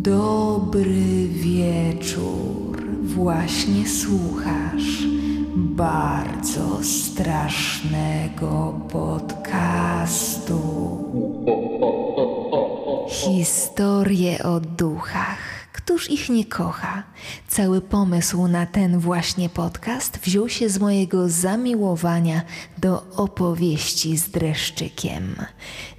Dobry wieczór. Właśnie słuchasz bardzo strasznego podcastu. Historie o duchach. Któż ich nie kocha? Cały pomysł na ten właśnie podcast wziął się z mojego zamiłowania do opowieści z dreszczykiem.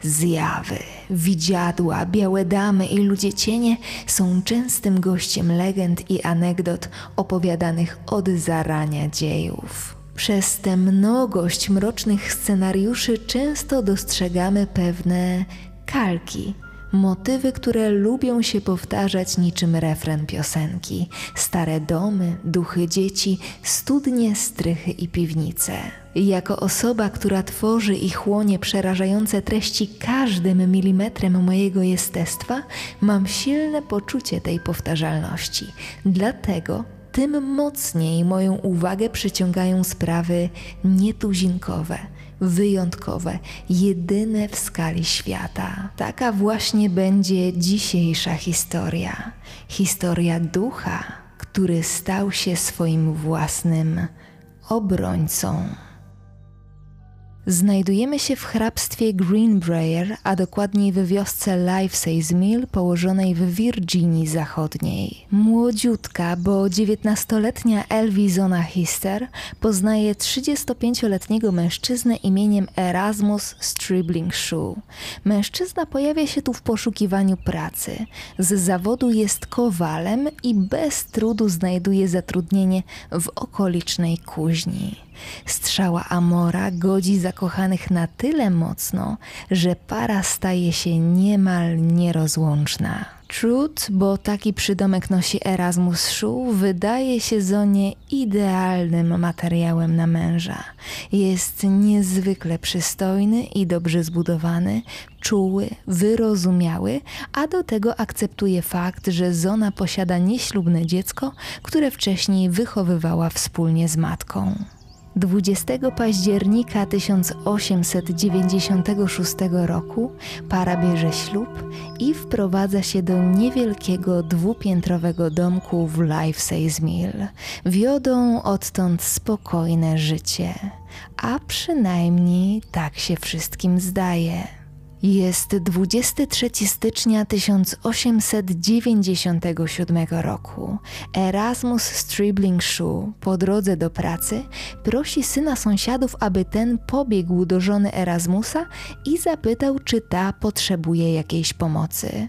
Zjawy, widziadła, białe damy i ludzie cienie są częstym gościem legend i anegdot opowiadanych od zarania dziejów. Przez tę mnogość mrocznych scenariuszy często dostrzegamy pewne kalki Motywy, które lubią się powtarzać niczym refren piosenki. Stare domy, duchy dzieci, studnie, strychy i piwnice. Jako osoba, która tworzy i chłonie przerażające treści każdym milimetrem mojego jestestwa, mam silne poczucie tej powtarzalności. Dlatego tym mocniej moją uwagę przyciągają sprawy nietuzinkowe – wyjątkowe, jedyne w skali świata. Taka właśnie będzie dzisiejsza historia. Historia ducha, który stał się swoim własnym obrońcą. Znajdujemy się w hrabstwie Greenbrier, a dokładniej w wiosce Livesay's Mill położonej w Virginii Zachodniej. Młodziutka, bo 19-letnia Elvizona Hister poznaje 35-letniego mężczyznę imieniem Erasmus Stribling Shoe. Mężczyzna pojawia się tu w poszukiwaniu pracy. Z zawodu jest kowalem i bez trudu znajduje zatrudnienie w okolicznej kuźni. Strzała Amora godzi zakochanych na tyle mocno, że para staje się niemal nierozłączna. Truth, bo taki przydomek nosi Erasmus Szu, wydaje się Zonie idealnym materiałem na męża. Jest niezwykle przystojny i dobrze zbudowany, czuły, wyrozumiały, a do tego akceptuje fakt, że Zona posiada nieślubne dziecko, które wcześniej wychowywała wspólnie z matką. 20 października 1896 roku para bierze ślub i wprowadza się do niewielkiego dwupiętrowego domku w Livesay's Mill. Wiodą odtąd spokojne życie, a przynajmniej tak się wszystkim zdaje. Jest 23 stycznia 1897 roku. Erasmus Stribling Shoe po drodze do pracy prosi syna sąsiadów, aby ten pobiegł do żony Erasmusa i zapytał, czy ta potrzebuje jakiejś pomocy.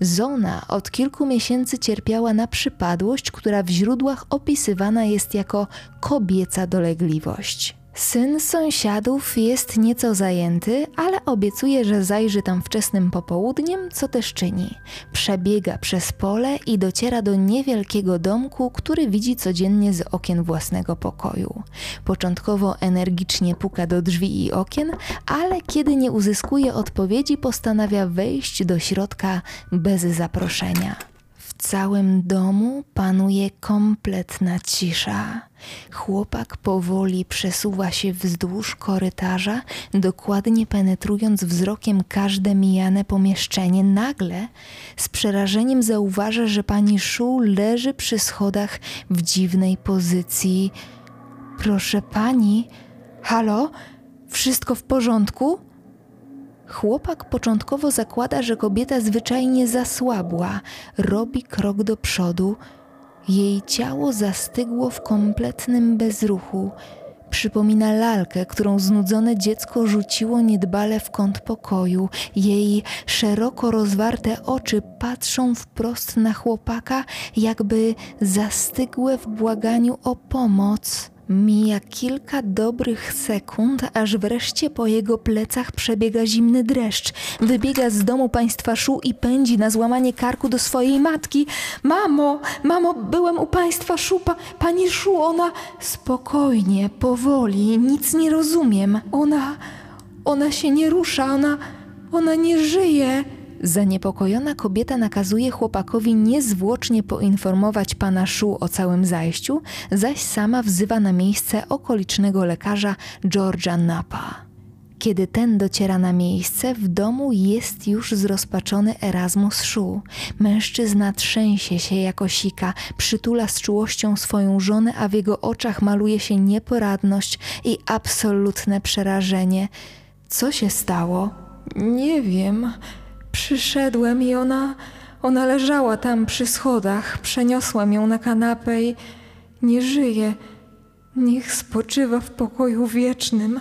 Zona od kilku miesięcy cierpiała na przypadłość, która w źródłach opisywana jest jako kobieca dolegliwość. Syn sąsiadów jest nieco zajęty, ale obiecuje, że zajrzy tam wczesnym popołudniem, co też czyni. Przebiega przez pole i dociera do niewielkiego domku, który widzi codziennie z okien własnego pokoju. Początkowo energicznie puka do drzwi i okien, ale kiedy nie uzyskuje odpowiedzi, postanawia wejść do środka bez zaproszenia całym domu panuje kompletna cisza. Chłopak powoli przesuwa się wzdłuż korytarza, dokładnie penetrując wzrokiem każde mijane pomieszczenie. Nagle z przerażeniem zauważa, że pani Szu leży przy schodach w dziwnej pozycji. Proszę pani, halo, wszystko w porządku? Chłopak początkowo zakłada, że kobieta zwyczajnie zasłabła, robi krok do przodu. Jej ciało zastygło w kompletnym bezruchu. Przypomina lalkę, którą znudzone dziecko rzuciło niedbale w kąt pokoju. Jej szeroko rozwarte oczy patrzą wprost na chłopaka, jakby zastygłe w błaganiu o pomoc. Mija kilka dobrych sekund, aż wreszcie po jego plecach przebiega zimny dreszcz. Wybiega z domu państwa Szu i pędzi na złamanie karku do swojej matki. Mamo, mamo, byłem u państwa Szu, pa, pani Szu, ona... Spokojnie, powoli, nic nie rozumiem. Ona... ona się nie rusza, ona... ona nie żyje. Zaniepokojona kobieta nakazuje chłopakowi niezwłocznie poinformować pana Szu o całym zajściu, zaś sama wzywa na miejsce okolicznego lekarza Georgia Napa. Kiedy ten dociera na miejsce, w domu jest już zrozpaczony Erasmus Szu. Mężczyzna trzęsie się jako sika, przytula z czułością swoją żonę, a w jego oczach maluje się nieporadność i absolutne przerażenie. Co się stało? Nie wiem. Przyszedłem i ona. Ona leżała tam przy schodach. Przeniosłam ją na kanapę i nie żyje. Niech spoczywa w pokoju wiecznym.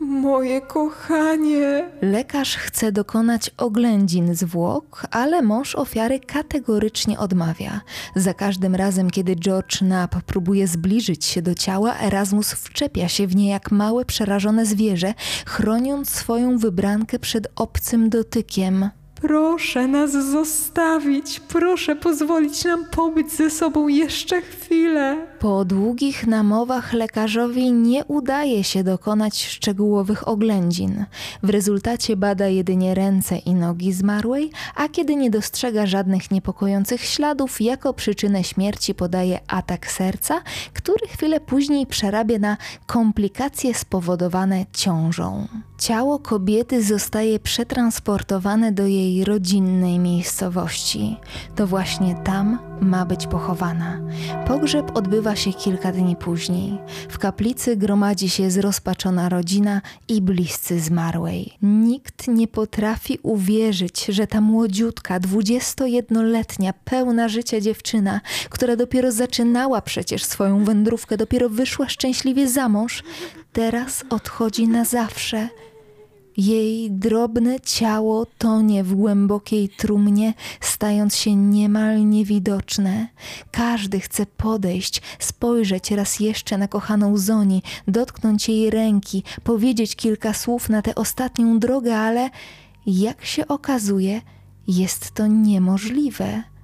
Moje kochanie. Lekarz chce dokonać oględzin zwłok, ale mąż ofiary kategorycznie odmawia. Za każdym razem, kiedy George Knapp próbuje zbliżyć się do ciała, Erasmus wczepia się w nie jak małe przerażone zwierzę, chroniąc swoją wybrankę przed obcym dotykiem. Proszę nas zostawić, proszę pozwolić nam pobyć ze sobą jeszcze chwilę. Po długich namowach lekarzowi nie udaje się dokonać szczegółowych oględzin. W rezultacie bada jedynie ręce i nogi zmarłej, a kiedy nie dostrzega żadnych niepokojących śladów, jako przyczynę śmierci podaje atak serca, który chwilę później przerabia na komplikacje spowodowane ciążą. Ciało kobiety zostaje przetransportowane do jej rodzinnej miejscowości. To właśnie tam ma być pochowana. Pogrzeb odbywa się kilka dni później. W kaplicy gromadzi się zrozpaczona rodzina i bliscy zmarłej. Nikt nie potrafi uwierzyć, że ta młodziutka, 21-letnia, pełna życia dziewczyna, która dopiero zaczynała przecież swoją wędrówkę, dopiero wyszła szczęśliwie za mąż, teraz odchodzi na zawsze jej drobne ciało tonie w głębokiej trumnie, stając się niemal niewidoczne. Każdy chce podejść, spojrzeć raz jeszcze na kochaną Zoni, dotknąć jej ręki, powiedzieć kilka słów na tę ostatnią drogę, ale jak się okazuje, jest to niemożliwe.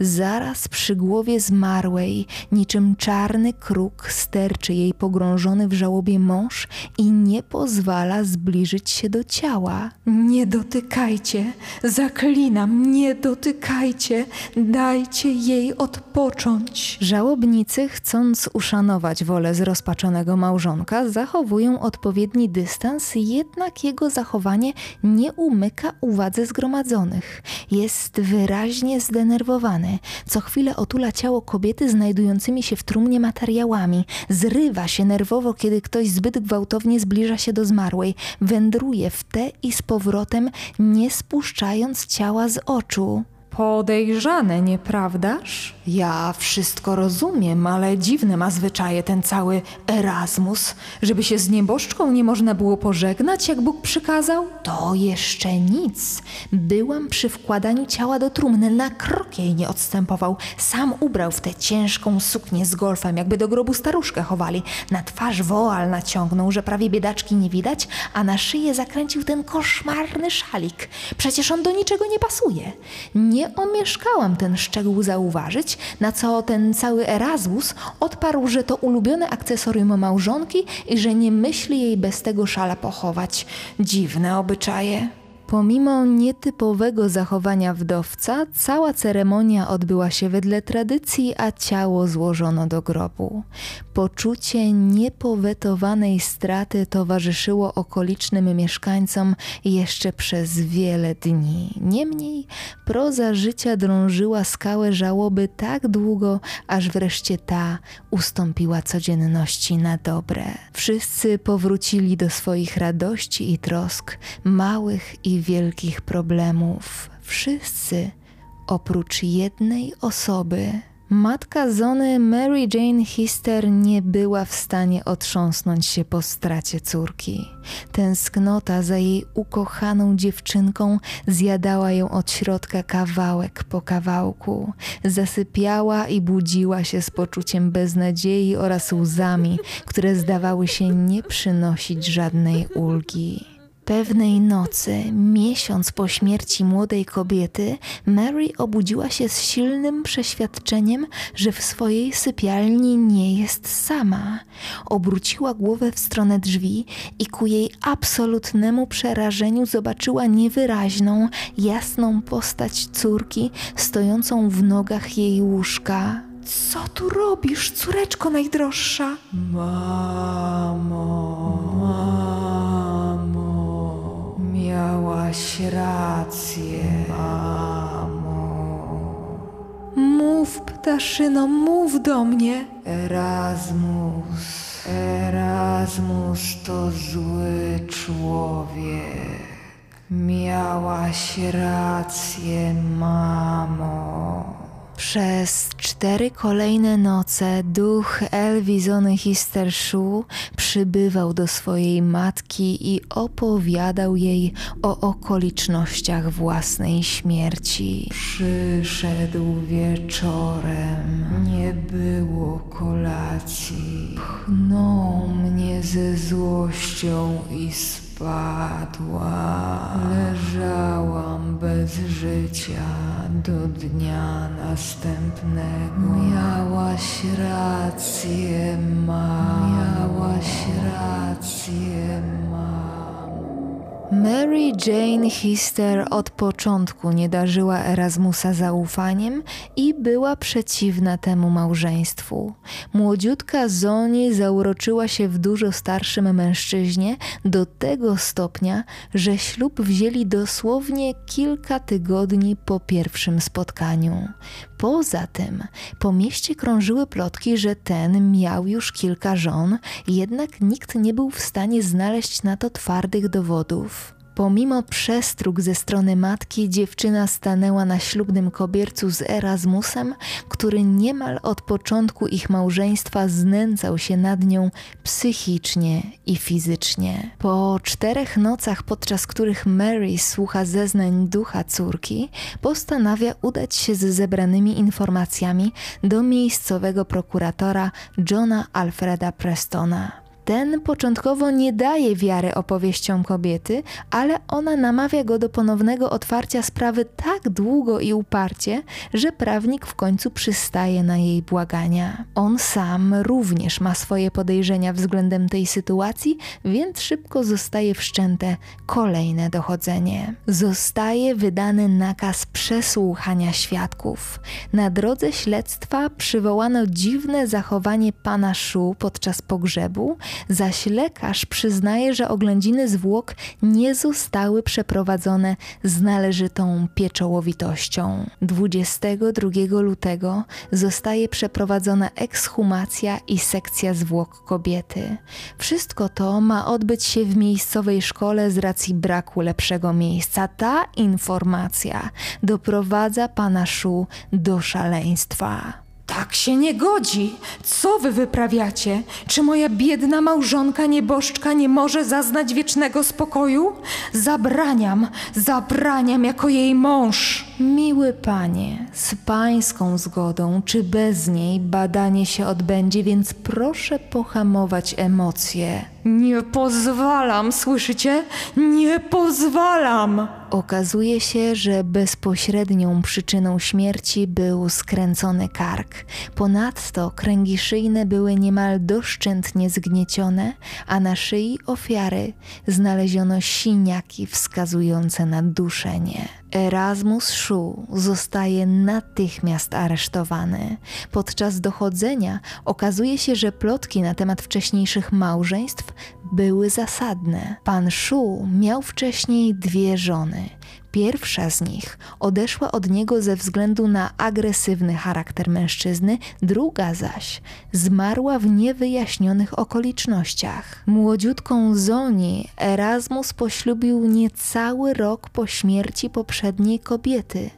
Zaraz przy głowie zmarłej, niczym czarny kruk, sterczy jej pogrążony w żałobie mąż i nie pozwala zbliżyć się do ciała. Nie dotykajcie, zaklinam, nie dotykajcie, dajcie jej odpocząć. Żałobnicy, chcąc uszanować wolę zrozpaczonego małżonka, zachowują odpowiedni dystans, jednak jego zachowanie nie umyka uwadze zgromadzonych. Jest wyraźnie zdenerwowany co chwilę otula ciało kobiety znajdującymi się w trumnie materiałami. Zrywa się nerwowo, kiedy ktoś zbyt gwałtownie zbliża się do zmarłej. Wędruje w te i z powrotem, nie spuszczając ciała z oczu. Podejrzane, nieprawdaż? Ja wszystko rozumiem, ale dziwne ma zwyczaje ten cały Erasmus. Żeby się z nieboszczką nie można było pożegnać, jak Bóg przykazał? To jeszcze nic. Byłam przy wkładaniu ciała do trumny, na krok jej nie odstępował. Sam ubrał w tę ciężką suknię z golfem, jakby do grobu staruszkę chowali. Na twarz woal naciągnął, że prawie biedaczki nie widać, a na szyję zakręcił ten koszmarny szalik. Przecież on do niczego nie pasuje. Nie omieszkałam ten szczegół zauważyć, na co ten cały Erasmus odparł, że to ulubione akcesorium małżonki i że nie myśli jej bez tego szala pochować. Dziwne obyczaje. Pomimo nietypowego zachowania wdowca, cała ceremonia odbyła się wedle tradycji, a ciało złożono do grobu. Poczucie niepowetowanej straty towarzyszyło okolicznym mieszkańcom jeszcze przez wiele dni. Niemniej proza życia drążyła skałę żałoby tak długo, aż wreszcie ta ustąpiła codzienności na dobre. Wszyscy powrócili do swoich radości i trosk, małych i wielkich problemów. Wszyscy oprócz jednej osoby. Matka Zony Mary Jane Hister nie była w stanie otrząsnąć się po stracie córki. Tęsknota za jej ukochaną dziewczynką zjadała ją od środka kawałek po kawałku. Zasypiała i budziła się z poczuciem beznadziei oraz łzami, które zdawały się nie przynosić żadnej ulgi. Pewnej nocy, miesiąc po śmierci młodej kobiety, Mary obudziła się z silnym przeświadczeniem, że w swojej sypialni nie jest sama. Obróciła głowę w stronę drzwi i ku jej absolutnemu przerażeniu zobaczyła niewyraźną, jasną postać córki stojącą w nogach jej łóżka. Co tu robisz, córeczko najdroższa? Mamo, mamo. Miałaś rację, mamo. Mów, ptaszyno, mów do mnie. Erasmus, Erasmus to zły człowiek. Miałaś rację, mamo. Przez cztery kolejne noce duch Elwizony Histerszu przybywał do swojej matki i opowiadał jej o okolicznościach własnej śmierci. Przyszedł wieczorem, nie było kolacji. Pchnął mnie ze złością i spadła. Leżałam bez życia do dnia następnego. Miałaś rację. Miałaś Mary Jane Hister od początku nie darzyła Erasmusa zaufaniem i była przeciwna temu małżeństwu. Młodziutka Zoni zauroczyła się w dużo starszym mężczyźnie do tego stopnia, że ślub wzięli dosłownie kilka tygodni po pierwszym spotkaniu. Poza tym po mieście krążyły plotki, że ten miał już kilka żon, jednak nikt nie był w stanie znaleźć na to twardych dowodów. Pomimo przestróg ze strony matki, dziewczyna stanęła na ślubnym kobiercu z Erasmusem, który niemal od początku ich małżeństwa znęcał się nad nią psychicznie i fizycznie. Po czterech nocach, podczas których Mary słucha zeznań ducha córki, postanawia udać się z zebranymi informacjami do miejscowego prokuratora Johna Alfreda Prestona. Ten początkowo nie daje wiary opowieściom kobiety, ale ona namawia go do ponownego otwarcia sprawy tak długo i uparcie, że prawnik w końcu przystaje na jej błagania. On sam również ma swoje podejrzenia względem tej sytuacji, więc szybko zostaje wszczęte kolejne dochodzenie. Zostaje wydany nakaz przesłuchania świadków. Na drodze śledztwa przywołano dziwne zachowanie pana Szu podczas pogrzebu, zaś lekarz przyznaje, że oględziny zwłok nie zostały przeprowadzone z należytą pieczołowitością. 22 lutego zostaje przeprowadzona ekshumacja i sekcja zwłok kobiety. Wszystko to ma odbyć się w miejscowej szkole z racji braku lepszego miejsca. Ta informacja doprowadza pana Szu do szaleństwa. Tak się nie godzi. Co wy wyprawiacie? Czy moja biedna małżonka nieboszczka nie może zaznać wiecznego spokoju? Zabraniam, zabraniam jako jej mąż. Miły panie, z pańską zgodą czy bez niej badanie się odbędzie, więc proszę pohamować emocje. Nie pozwalam, słyszycie? Nie pozwalam! Okazuje się, że bezpośrednią przyczyną śmierci był skręcony kark. Ponadto kręgi szyjne były niemal doszczętnie zgniecione, a na szyi ofiary znaleziono siniaki wskazujące na duszenie. Erasmus Szu zostaje natychmiast aresztowany. Podczas dochodzenia okazuje się, że plotki na temat wcześniejszych małżeństw były zasadne. Pan Szu miał wcześniej dwie żony. Pierwsza z nich odeszła od niego ze względu na agresywny charakter mężczyzny, druga zaś zmarła w niewyjaśnionych okolicznościach. Młodziutką Zoni Erasmus poślubił niecały rok po śmierci poprzedniej kobiety.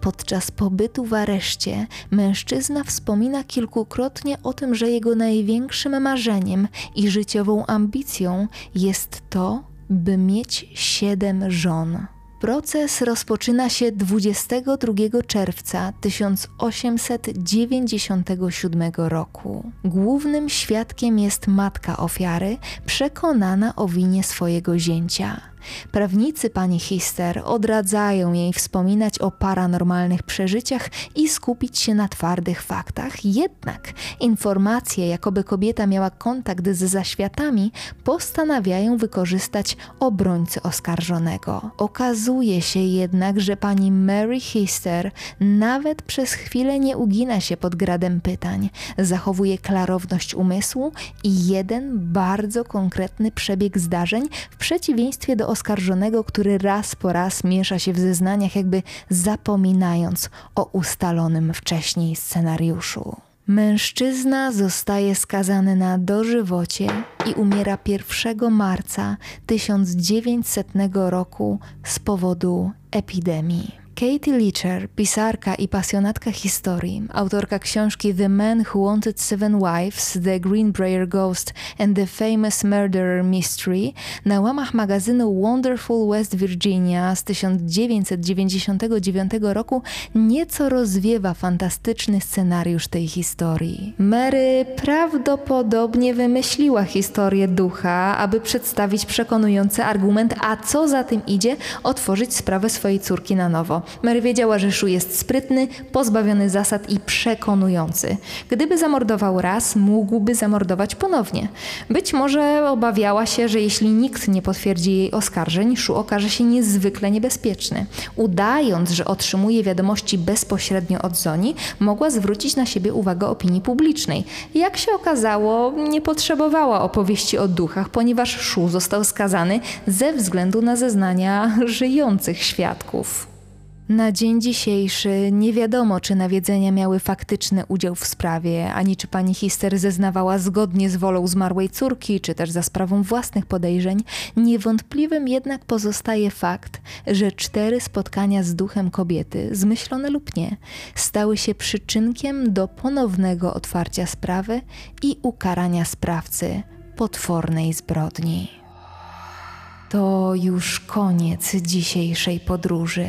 Podczas pobytu w areszcie mężczyzna wspomina kilkukrotnie o tym, że jego największym marzeniem i życiową ambicją jest to, by mieć siedem żon. Proces rozpoczyna się 22 czerwca 1897 roku. Głównym świadkiem jest matka ofiary, przekonana o winie swojego zięcia. Prawnicy pani Hister odradzają jej wspominać o paranormalnych przeżyciach i skupić się na twardych faktach. Jednak informacje, jakoby kobieta miała kontakt z zaświatami, postanawiają wykorzystać obrońcy oskarżonego. Okazuje się jednak, że pani Mary Hister nawet przez chwilę nie ugina się pod gradem pytań, zachowuje klarowność umysłu i jeden bardzo konkretny przebieg zdarzeń w przeciwieństwie do oskarżonego, który raz po raz miesza się w zeznaniach, jakby zapominając o ustalonym wcześniej scenariuszu. Mężczyzna zostaje skazany na dożywocie i umiera 1 marca 1900 roku z powodu epidemii. Katie Leacher, pisarka i pasjonatka historii, autorka książki The Man Who Wanted Seven Wives, The Greenbrier Ghost and the Famous Murderer Mystery, na łamach magazynu Wonderful West Virginia z 1999 roku nieco rozwiewa fantastyczny scenariusz tej historii. Mary prawdopodobnie wymyśliła historię ducha, aby przedstawić przekonujący argument, a co za tym idzie, otworzyć sprawę swojej córki na nowo. Mary wiedziała, że Shu jest sprytny, pozbawiony zasad i przekonujący. Gdyby zamordował raz, mógłby zamordować ponownie. Być może obawiała się, że jeśli nikt nie potwierdzi jej oskarżeń, Shu okaże się niezwykle niebezpieczny. Udając, że otrzymuje wiadomości bezpośrednio od Zoni, mogła zwrócić na siebie uwagę opinii publicznej. Jak się okazało, nie potrzebowała opowieści o duchach, ponieważ Shu został skazany ze względu na zeznania żyjących świadków. Na dzień dzisiejszy nie wiadomo, czy nawiedzenia miały faktyczny udział w sprawie, ani czy pani Hister zeznawała zgodnie z wolą zmarłej córki, czy też za sprawą własnych podejrzeń. Niewątpliwym jednak pozostaje fakt, że cztery spotkania z duchem kobiety, zmyślone lub nie, stały się przyczynkiem do ponownego otwarcia sprawy i ukarania sprawcy potwornej zbrodni. To już koniec dzisiejszej podróży.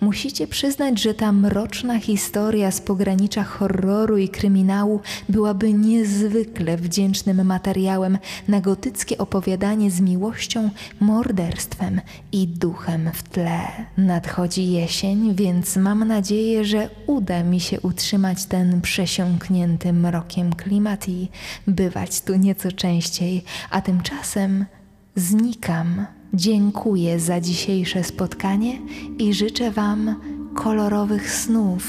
Musicie przyznać, że ta mroczna historia z pogranicza horroru i kryminału byłaby niezwykle wdzięcznym materiałem na gotyckie opowiadanie z miłością, morderstwem i duchem w tle. Nadchodzi jesień, więc mam nadzieję, że uda mi się utrzymać ten przesiąknięty mrokiem klimat i bywać tu nieco częściej, a tymczasem znikam. Dziękuję za dzisiejsze spotkanie i życzę Wam kolorowych snów.